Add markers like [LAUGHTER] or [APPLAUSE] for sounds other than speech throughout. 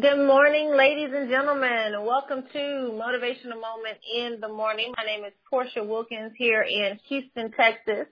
Good morning, ladies and gentlemen. Welcome to Motivational Moment in the Morning. My name is Portia Wilkins here in Houston, Texas.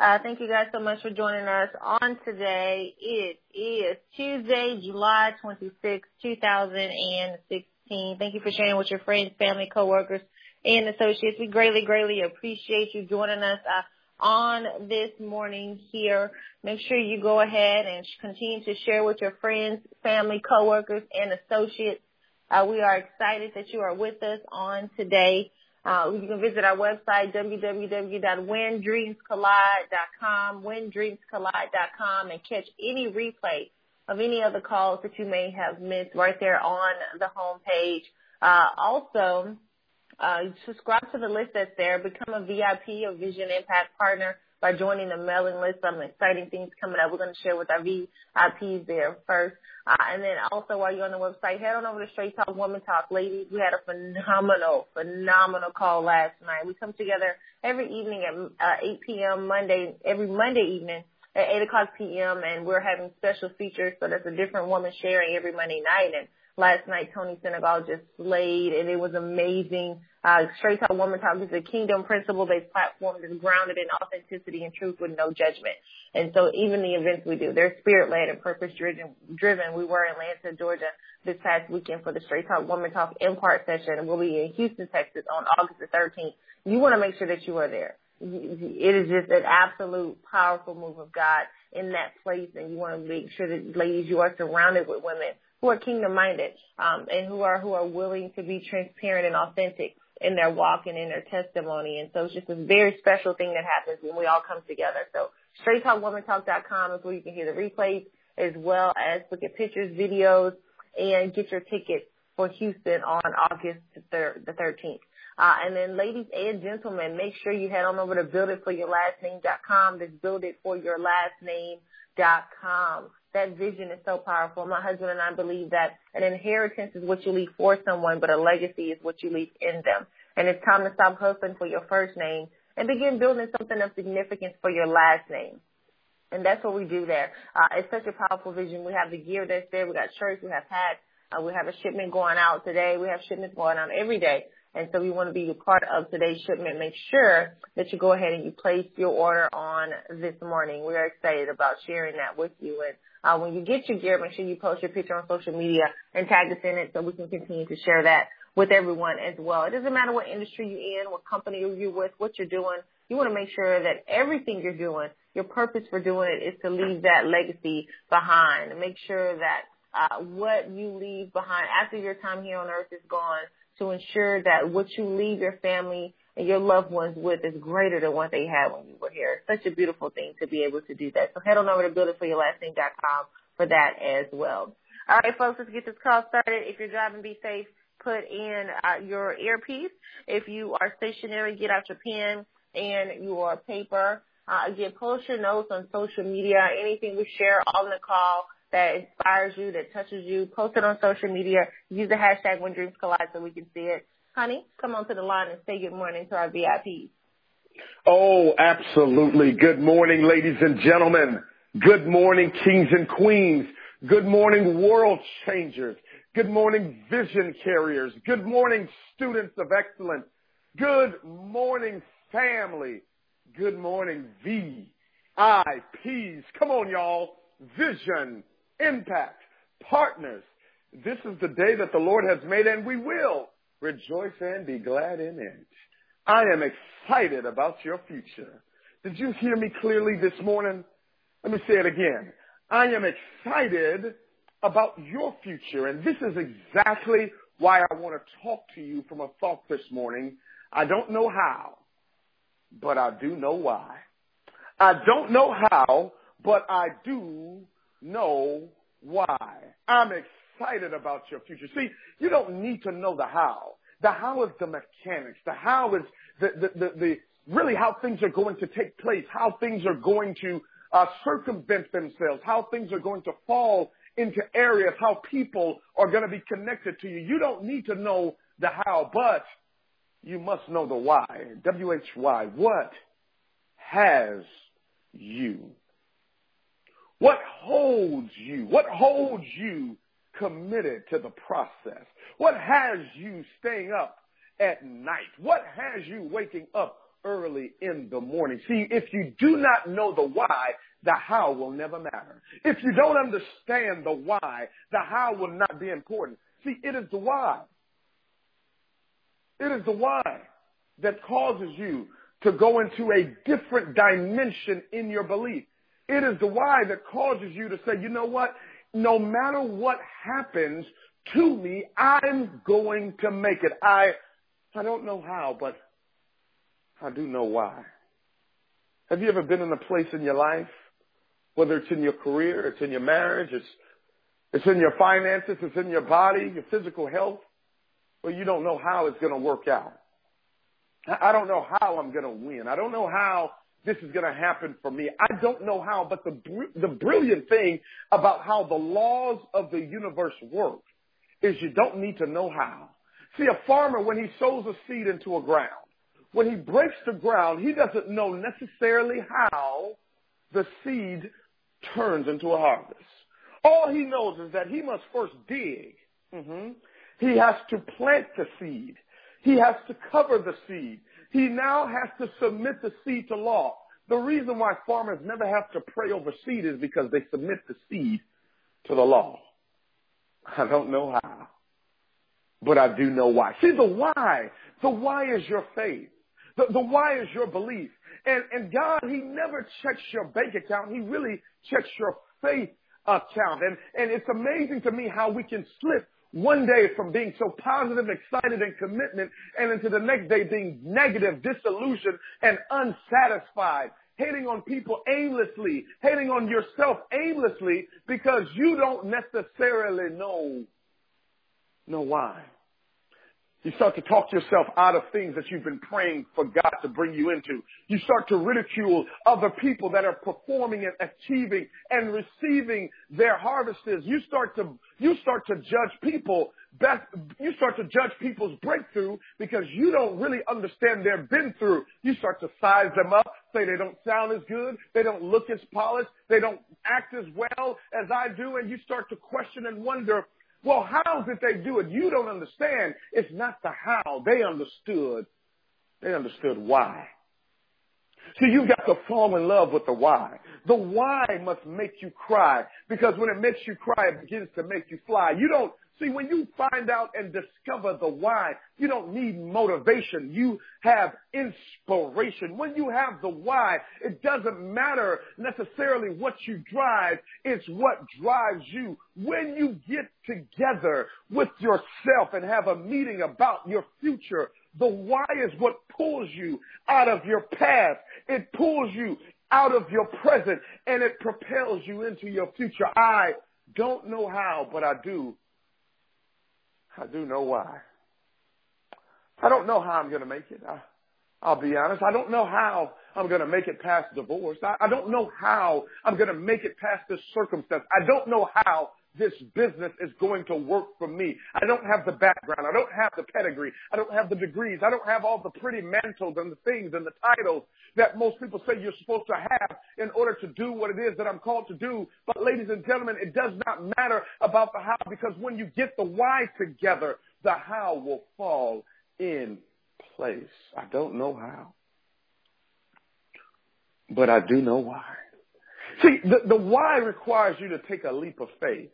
Uh, thank you guys so much for joining us on today. It is Tuesday, July 26, 2016. Thank you for sharing with your friends, family, coworkers, and associates. We greatly, greatly appreciate you joining us. Uh, on this morning here. Make sure you go ahead and continue to share with your friends, family, coworkers, and associates. Uh, we are excited that you are with us on today. Uh, you can visit our website, www.whendreamscollide.com, whendreamscollide.com, and catch any replay of any of the calls that you may have missed right there on the home page. Uh, also, uh, subscribe to the list that's there. Become a VIP, a Vision Impact Partner by joining the mailing list. Some exciting things coming up. We're going to share with our VIPs there first. Uh, and then also while you're on the website, head on over to Straight Talk Woman Talk. Ladies, we had a phenomenal, phenomenal call last night. We come together every evening at uh, 8 p.m. Monday, every Monday evening at 8 o'clock p.m. and we're having special features. So that's a different woman sharing every Monday night. And last night, Tony Senegal just slayed and it was amazing. Uh, Straight Talk Woman Talk is a kingdom principle-based platform that's grounded in authenticity and truth with no judgment. And so even the events we do, they're spirit-led and purpose-driven. Driven. We were in Atlanta, Georgia this past weekend for the Straight Talk Woman Talk Impart session. And we'll be in Houston, Texas on August the 13th. You want to make sure that you are there. It is just an absolute powerful move of God in that place. And you want to make sure that ladies, you are surrounded with women who are kingdom minded, um, and who are, who are willing to be transparent and authentic in their walk and in their testimony. And so it's just a very special thing that happens when we all come together. So straighttalkwomantalk.com is where you can hear the replays as well as look at pictures, videos, and get your ticket for Houston on August the 13th. Uh, and then ladies and gentlemen, make sure you head on over to builditforyourlastname.com. That's builditforyourlastname.com. That vision is so powerful. My husband and I believe that an inheritance is what you leave for someone, but a legacy is what you leave in them. And it's time to stop hustling for your first name and begin building something of significance for your last name. And that's what we do there. Uh, it's such a powerful vision. We have the gear that's there. We got shirts. We have hats. Uh, we have a shipment going out today. We have shipments going out every day. And so we want to be a part of today's shipment. Make sure that you go ahead and you place your order on this morning. We are excited about sharing that with you. And uh, when you get your gear, make sure you post your picture on social media and tag us in it so we can continue to share that with everyone as well. It doesn't matter what industry you're in, what company you're with, what you're doing. You want to make sure that everything you're doing, your purpose for doing it is to leave that legacy behind. Make sure that uh, what you leave behind after your time here on earth is gone to ensure that what you leave your family and your loved ones with is greater than what they had when you were here. Such a beautiful thing to be able to do that. So head on over to builditforyourlastname.com for that as well. All right, folks, let's get this call started. If you're driving, be safe. Put in uh, your earpiece. If you are stationary, get out your pen and your paper. Uh, again, post your notes on social media. Anything we share on the call that inspires you, that touches you, post it on social media. Use the hashtag when dreams collide so we can see it. Honey, come on to the line and say good morning to our VIPs. Oh, absolutely. Good morning, ladies and gentlemen. Good morning, kings and queens. Good morning, world changers. Good morning, vision carriers. Good morning, students of excellence. Good morning, family. Good morning, VIPs. Come on, y'all. Vision impact, partners. This is the day that the Lord has made and we will rejoice and be glad in it. I am excited about your future. Did you hear me clearly this morning? Let me say it again. I am excited about your future and this is exactly why I want to talk to you from a thought this morning. I don't know how, but I do know why. I don't know how, but I do know why. I'm excited about your future. See, you don't need to know the how. The how is the mechanics. The how is the, the, the, the really how things are going to take place, how things are going to uh, circumvent themselves, how things are going to fall into areas, how people are going to be connected to you. You don't need to know the how, but you must know the why. W-H-Y. What has you what holds you? What holds you committed to the process? What has you staying up at night? What has you waking up early in the morning? See, if you do not know the why, the how will never matter. If you don't understand the why, the how will not be important. See, it is the why. It is the why that causes you to go into a different dimension in your belief. It is the why that causes you to say, you know what? No matter what happens to me, I'm going to make it. I, I don't know how, but I do know why. Have you ever been in a place in your life, whether it's in your career, it's in your marriage, it's, it's in your finances, it's in your body, your physical health, where you don't know how it's going to work out? I don't know how I'm going to win. I don't know how this is going to happen for me. I don't know how, but the, the brilliant thing about how the laws of the universe work is you don't need to know how. See, a farmer, when he sows a seed into a ground, when he breaks the ground, he doesn't know necessarily how the seed turns into a harvest. All he knows is that he must first dig. Mm-hmm. He has to plant the seed. He has to cover the seed. He now has to submit the seed to law. The reason why farmers never have to pray over seed is because they submit the seed to the law. I don't know how, but I do know why. See, the why, the why is your faith. The, the why is your belief. And, and God, He never checks your bank account. He really checks your faith account. And, and it's amazing to me how we can slip one day from being so positive, excited, and commitment, and into the next day being negative, disillusioned, and unsatisfied. Hating on people aimlessly, hating on yourself aimlessly because you don't necessarily know, know why. You start to talk yourself out of things that you've been praying for God to bring you into. You start to ridicule other people that are performing and achieving and receiving their harvests. You start to, you start to judge people best, you start to judge people's breakthrough because you don't really understand their been through. You start to size them up, say they don't sound as good, they don't look as polished, they don't act as well as I do, and you start to question and wonder, well, how did they do it? You don't understand. It's not the how. They understood. They understood why. So you've got to fall in love with the why. The why must make you cry because when it makes you cry, it begins to make you fly. You don't See, when you find out and discover the why, you don't need motivation. You have inspiration. When you have the why, it doesn't matter necessarily what you drive. It's what drives you. When you get together with yourself and have a meeting about your future, the why is what pulls you out of your past. It pulls you out of your present and it propels you into your future. I don't know how, but I do I do know why. I don't know how I'm going to make it. I, I'll be honest. I don't know how I'm going to make it past divorce. I, I don't know how I'm going to make it past this circumstance. I don't know how this business is going to work for me. I don't have the background. I don't have the pedigree. I don't have the degrees. I don't have all the pretty mantles and the things and the titles that most people say you're supposed to have in order to do what it is that I'm called to do. But ladies and gentlemen, it does not matter about the how because when you get the why together, the how will fall in place. I don't know how, but I do know why. See, the, the why requires you to take a leap of faith.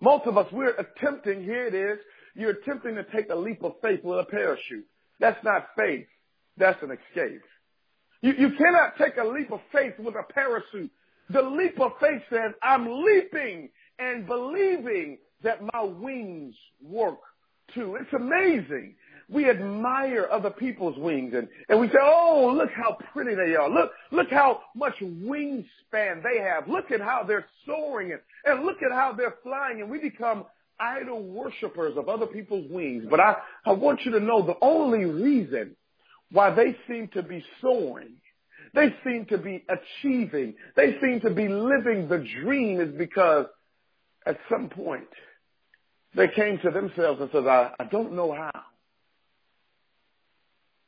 Most of us, we're attempting, here it is, you're attempting to take a leap of faith with a parachute. That's not faith. That's an escape. You, you cannot take a leap of faith with a parachute. The leap of faith says, I'm leaping and believing that my wings work too. It's amazing we admire other people's wings and, and we say, oh, look how pretty they are. Look, look how much wingspan they have. Look at how they're soaring and, and look at how they're flying and we become idol worshippers of other people's wings. But I, I want you to know the only reason why they seem to be soaring, they seem to be achieving, they seem to be living the dream is because at some point they came to themselves and said, I, I don't know how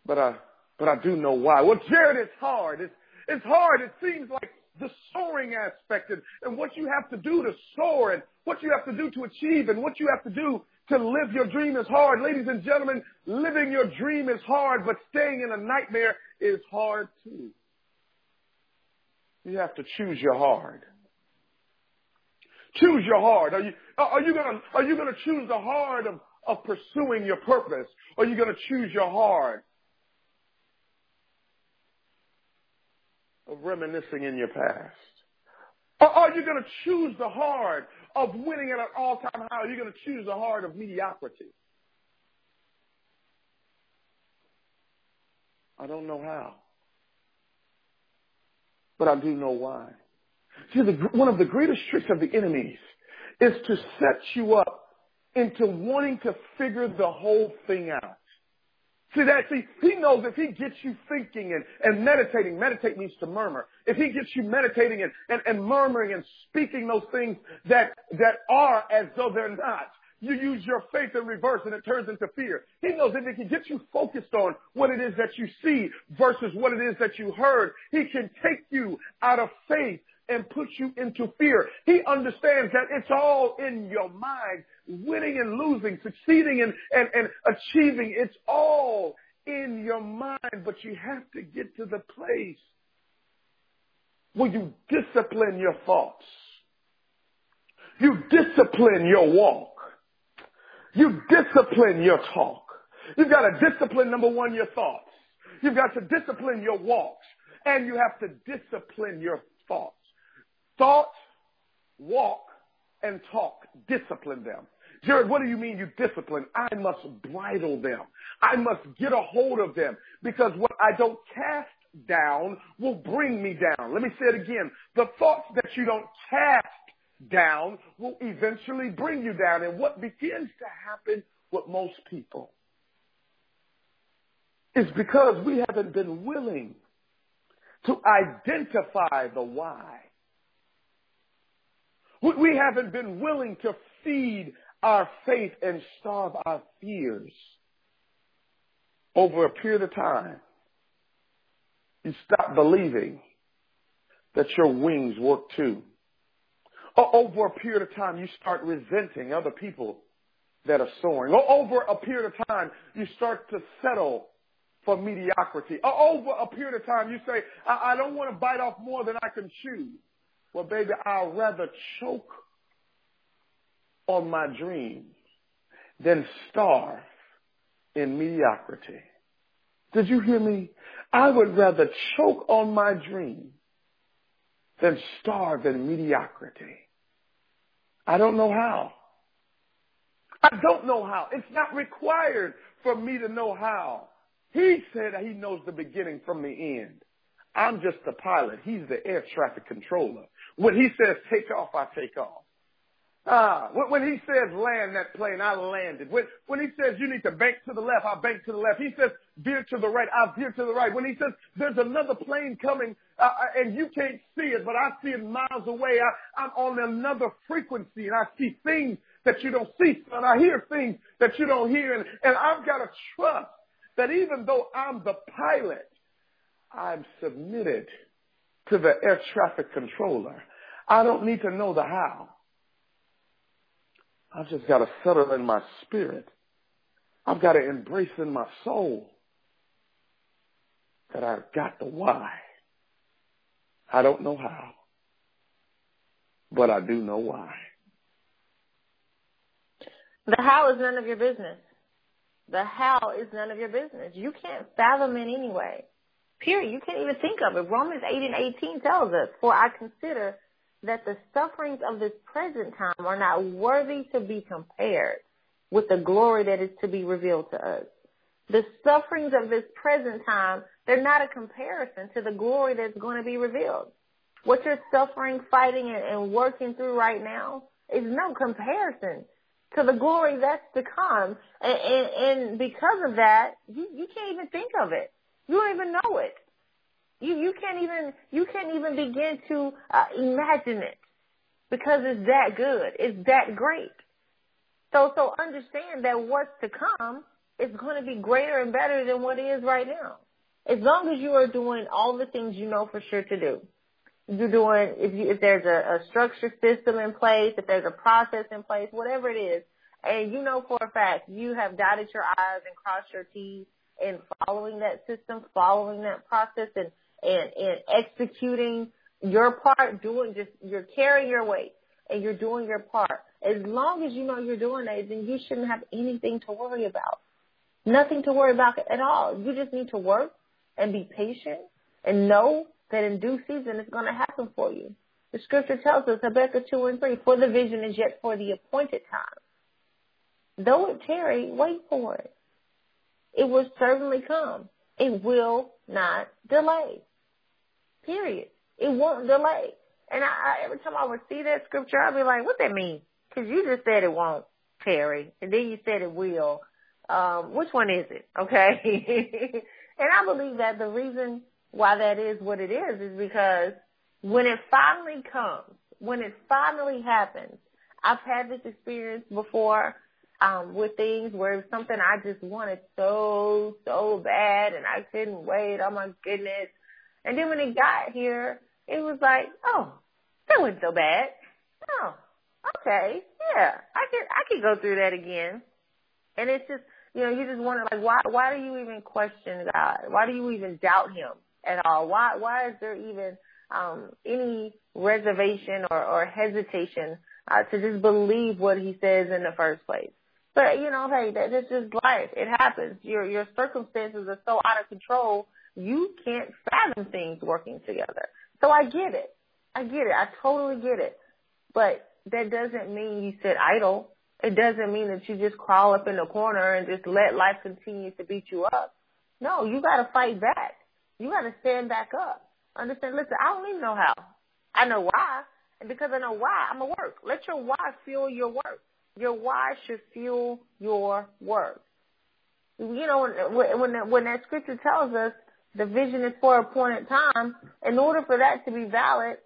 but I, but I do know why. Well, Jared, it's hard. It's, it's hard. It seems like the soaring aspect and, and what you have to do to soar and what you have to do to achieve and what you have to do to live your dream is hard. Ladies and gentlemen, living your dream is hard, but staying in a nightmare is hard too. You have to choose your hard. Choose your hard. Are you, are you gonna, are you gonna choose the hard of, of pursuing your purpose? Or are you gonna choose your hard of reminiscing in your past? Or are you gonna choose the hard of winning at an all-time high? Or Are you gonna choose the hard of mediocrity? I don't know how. But I do know why. See, the, one of the greatest tricks of the enemies is to set you up into wanting to figure the whole thing out. See that? See, he knows if he gets you thinking and, and meditating, meditate means to murmur. If he gets you meditating and, and, and murmuring and speaking those things that, that are as though they're not, you use your faith in reverse and it turns into fear. He knows if he can get you focused on what it is that you see versus what it is that you heard, he can take you out of faith and put you into fear. He understands that it's all in your mind. Winning and losing, succeeding and, and, and achieving, it's all in your mind, but you have to get to the place where you discipline your thoughts. You discipline your walk. You discipline your talk. You've got to discipline, number one, your thoughts. You've got to discipline your walks. And you have to discipline your thoughts. Thought, walk, and talk. Discipline them. Jared, what do you mean you discipline? I must bridle them. I must get a hold of them because what I don't cast down will bring me down. Let me say it again. The thoughts that you don't cast down will eventually bring you down. And what begins to happen with most people is because we haven't been willing to identify the why. We haven't been willing to feed our faith and starve our fears over a period of time. You stop believing that your wings work too. Or over a period of time, you start resenting other people that are soaring. Or over a period of time, you start to settle for mediocrity. Or over a period of time, you say, I, I don't want to bite off more than I can chew. Well, baby, I'd rather choke on my dreams than starve in mediocrity. Did you hear me? I would rather choke on my dream than starve in mediocrity. I don't know how. I don't know how. It's not required for me to know how. He said he knows the beginning from the end. I'm just the pilot. He's the air traffic controller. When he says take off, I take off. Ah, when he says land that plane, I landed. When, when he says you need to bank to the left, I bank to the left. He says veer to the right, I veer to the right. When he says there's another plane coming uh, uh, and you can't see it, but I see it miles away, I, I'm on another frequency and I see things that you don't see, and I hear things that you don't hear, and, and I've got to trust that even though I'm the pilot, I'm submitted to the air traffic controller. I don't need to know the how. I've just got to settle in my spirit. I've got to embrace in my soul that I've got the why. I don't know how, but I do know why. The how is none of your business. The how is none of your business. You can't fathom it anyway. Period. You can't even think of it. Romans 8 and 18 tells us, for I consider that the sufferings of this present time are not worthy to be compared with the glory that is to be revealed to us. The sufferings of this present time, they're not a comparison to the glory that's going to be revealed. What you're suffering, fighting, and, working through right now is no comparison to the glory that's to come. And, and, and because of that, you, you can't even think of it. You don't even know it. You you can't even you can't even begin to uh, imagine it because it's that good. It's that great. So so understand that what's to come is going to be greater and better than what it is right now. As long as you are doing all the things you know for sure to do. you're doing, if you, if there's a, a structured system in place, if there's a process in place, whatever it is, and you know for a fact you have dotted your I's and crossed your T's in following that system, following that process and, and, and executing your part, doing just, you're carrying your weight and you're doing your part. As long as you know you're doing that, then you shouldn't have anything to worry about. Nothing to worry about at all. You just need to work and be patient and know that in due season it's going to happen for you. The scripture tells us, Habakkuk 2 and 3, for the vision is yet for the appointed time. Though it tarry, wait for it. It will certainly come. It will not delay. Period. It won't delay. And I, I every time I would see that scripture, I'd be like, what that mean? Because you just said it won't tarry, and then you said it will. Um, which one is it? Okay. [LAUGHS] and I believe that the reason why that is what it is is because when it finally comes, when it finally happens, I've had this experience before um, with things where it's something I just wanted so, so bad and I couldn't wait. Oh my goodness. And then when it got here, it was like, oh, that wasn't so bad. Oh, okay. Yeah, I could, I could go through that again. And it's just, you know, you just wonder like, why, why do you even question God? Why do you even doubt him at all? Why, why is there even, um, any reservation or, or hesitation, uh, to just believe what he says in the first place? But you know, hey, that, that's just life. It happens. Your your circumstances are so out of control, you can't fathom things working together. So I get it. I get it. I totally get it. But that doesn't mean you sit idle. It doesn't mean that you just crawl up in the corner and just let life continue to beat you up. No, you got to fight back. You got to stand back up. Understand? Listen, I don't even know how. I know why, and because I know why, I'm gonna work. Let your why fuel your work. Your why should fuel your work. You know, when, when, when that scripture tells us the vision is for a appointed time, in order for that to be valid,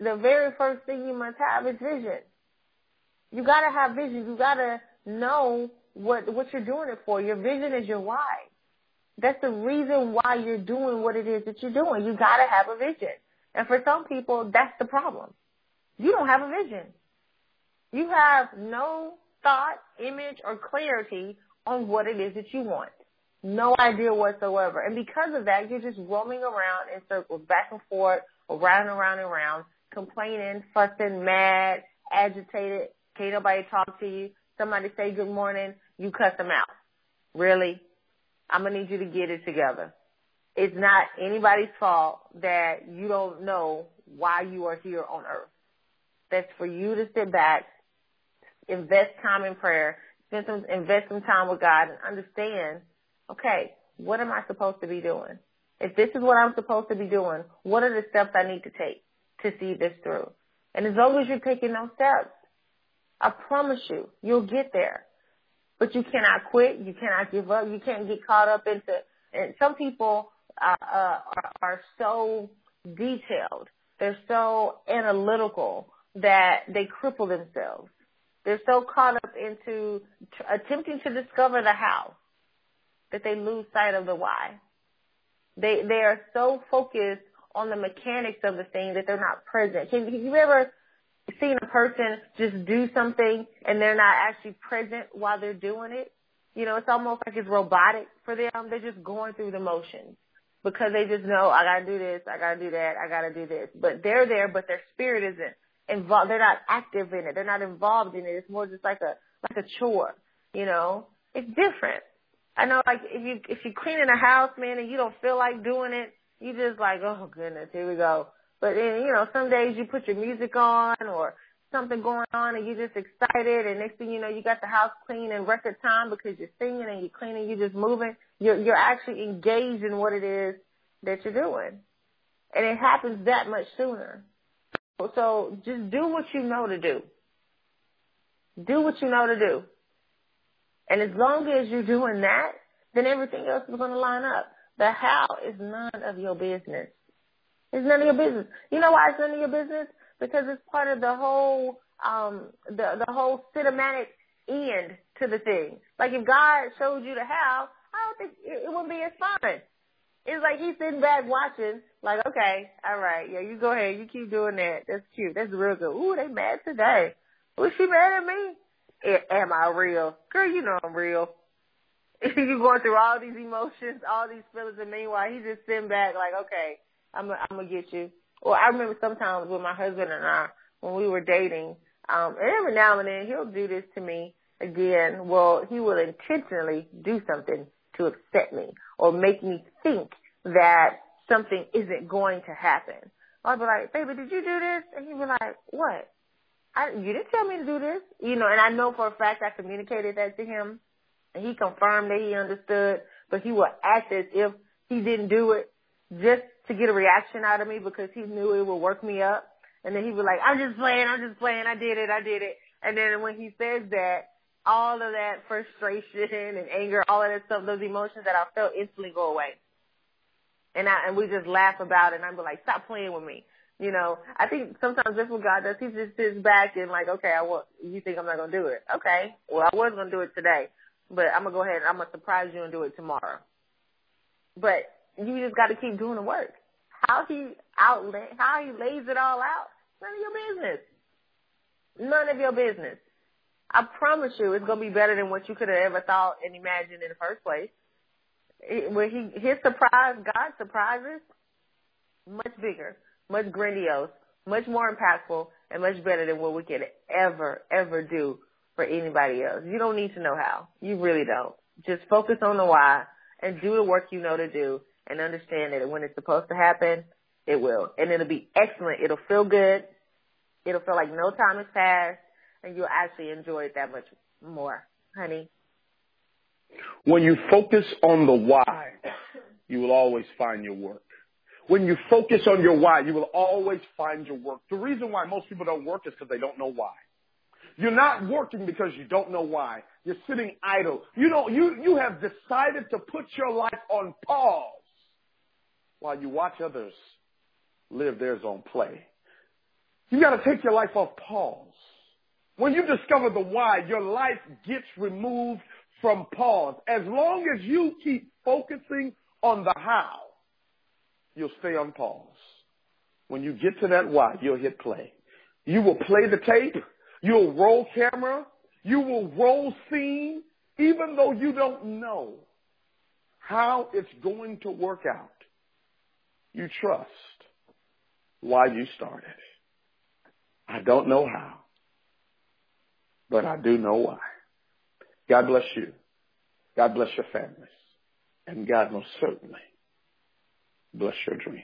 the very first thing you must have is vision. You gotta have vision. You gotta know what, what you're doing it for. Your vision is your why. That's the reason why you're doing what it is that you're doing. You gotta have a vision. And for some people, that's the problem. You don't have a vision. You have no thought, image, or clarity on what it is that you want. No idea whatsoever. And because of that, you're just roaming around in circles, back and forth, around and around and around, complaining, fussing, mad, agitated. Can't nobody talk to you. Somebody say good morning, you cuss them out. Really? I'm gonna need you to get it together. It's not anybody's fault that you don't know why you are here on earth. That's for you to sit back, invest time in prayer, spend some, invest some time with God and understand, okay, what am I supposed to be doing? If this is what I'm supposed to be doing, what are the steps I need to take to see this through? And as long as you're taking those steps, I promise you, you'll get there. But you cannot quit. You cannot give up. You can't get caught up into, and some people uh, uh, are, are so detailed. They're so analytical that they cripple themselves. They're so caught up into t- attempting to discover the how that they lose sight of the why. They they are so focused on the mechanics of the thing that they're not present. Have you ever seen a person just do something and they're not actually present while they're doing it? You know, it's almost like it's robotic for them. They're just going through the motions because they just know I gotta do this, I gotta do that, I gotta do this. But they're there, but their spirit isn't involved. They're not active in it. They're not involved in it. It's more just like a like a chore. You know, it's different. I know, like if you if you're cleaning a house, man, and you don't feel like doing it, you just like, oh goodness, here we go. But then, you know, some days you put your music on or something going on and you're just excited and next thing you know you got the house clean in record time because you're singing and you're cleaning, you're just moving. You're you're actually engaged in what it is that you're doing. And it happens that much sooner. So just do what you know to do. Do what you know to do. And as long as you're doing that, then everything else is going to line up. The how is none of your business. It's none of your business. You know why it's none of your business? Because it's part of the whole, um, the, the whole cinematic end to the thing. Like if God showed you the how, I don't think it, it wouldn't be as fun. it's like he's sitting back watching, like, okay, all right, yeah, you go ahead, you keep doing that. That's cute. That's real good. Ooh, they mad today. Was she mad at me? Am I real? Girl, you know I'm real. [LAUGHS] you going through all these emotions, all these feelings, and meanwhile he's just sitting back, like, okay, I'm gonna, I'm gonna get you. Well, I remember sometimes with my husband and I, when we were dating, um, and every now and then he'll do this to me again. Well, he will intentionally do something to upset me or make me think that something isn't going to happen. I'll be like, baby, did you do this? And he'd be like, what? I, you didn't tell me to do this. You know, and I know for a fact I communicated that to him and he confirmed that he understood, but he would act as if he didn't do it just to get a reaction out of me because he knew it would work me up. And then he would be like, I'm just playing, I'm just playing, I did it, I did it. And then when he says that, all of that frustration and anger, all of that stuff, those emotions that I felt instantly go away. And I, and we just laugh about it and I'm like, stop playing with me. You know, I think sometimes that's what God does. He just sits back and like, okay, I want, you think I'm not to do it. Okay. Well, I was to do it today, but I'm to go ahead and I'm to surprise you and do it tomorrow. But you just got to keep doing the work. How he out, how he lays it all out, none of your business. None of your business. I promise you, it's gonna be better than what you could have ever thought and imagined in the first place. When he his surprise, God's surprises, much bigger, much grandiose, much more impactful, and much better than what we could ever ever do for anybody else. You don't need to know how. You really don't. Just focus on the why and do the work you know to do, and understand that when it's supposed to happen, it will, and it'll be excellent. It'll feel good. It'll feel like no time has passed and you'll actually enjoy it that much more, honey. When you focus on the why, you will always find your work. When you focus on your why, you will always find your work. The reason why most people don't work is because they don't know why. You're not working because you don't know why. You're sitting idle. You know, you, you have decided to put your life on pause while you watch others live theirs on play. You gotta take your life off pause. When you discover the why, your life gets removed from pause. As long as you keep focusing on the how, you'll stay on pause. When you get to that why, you'll hit play. You will play the tape. You'll roll camera. You will roll scene, even though you don't know how it's going to work out. You trust why you started. I don't know how but I do know why. God bless you. God bless your families. And God most certainly bless your dream.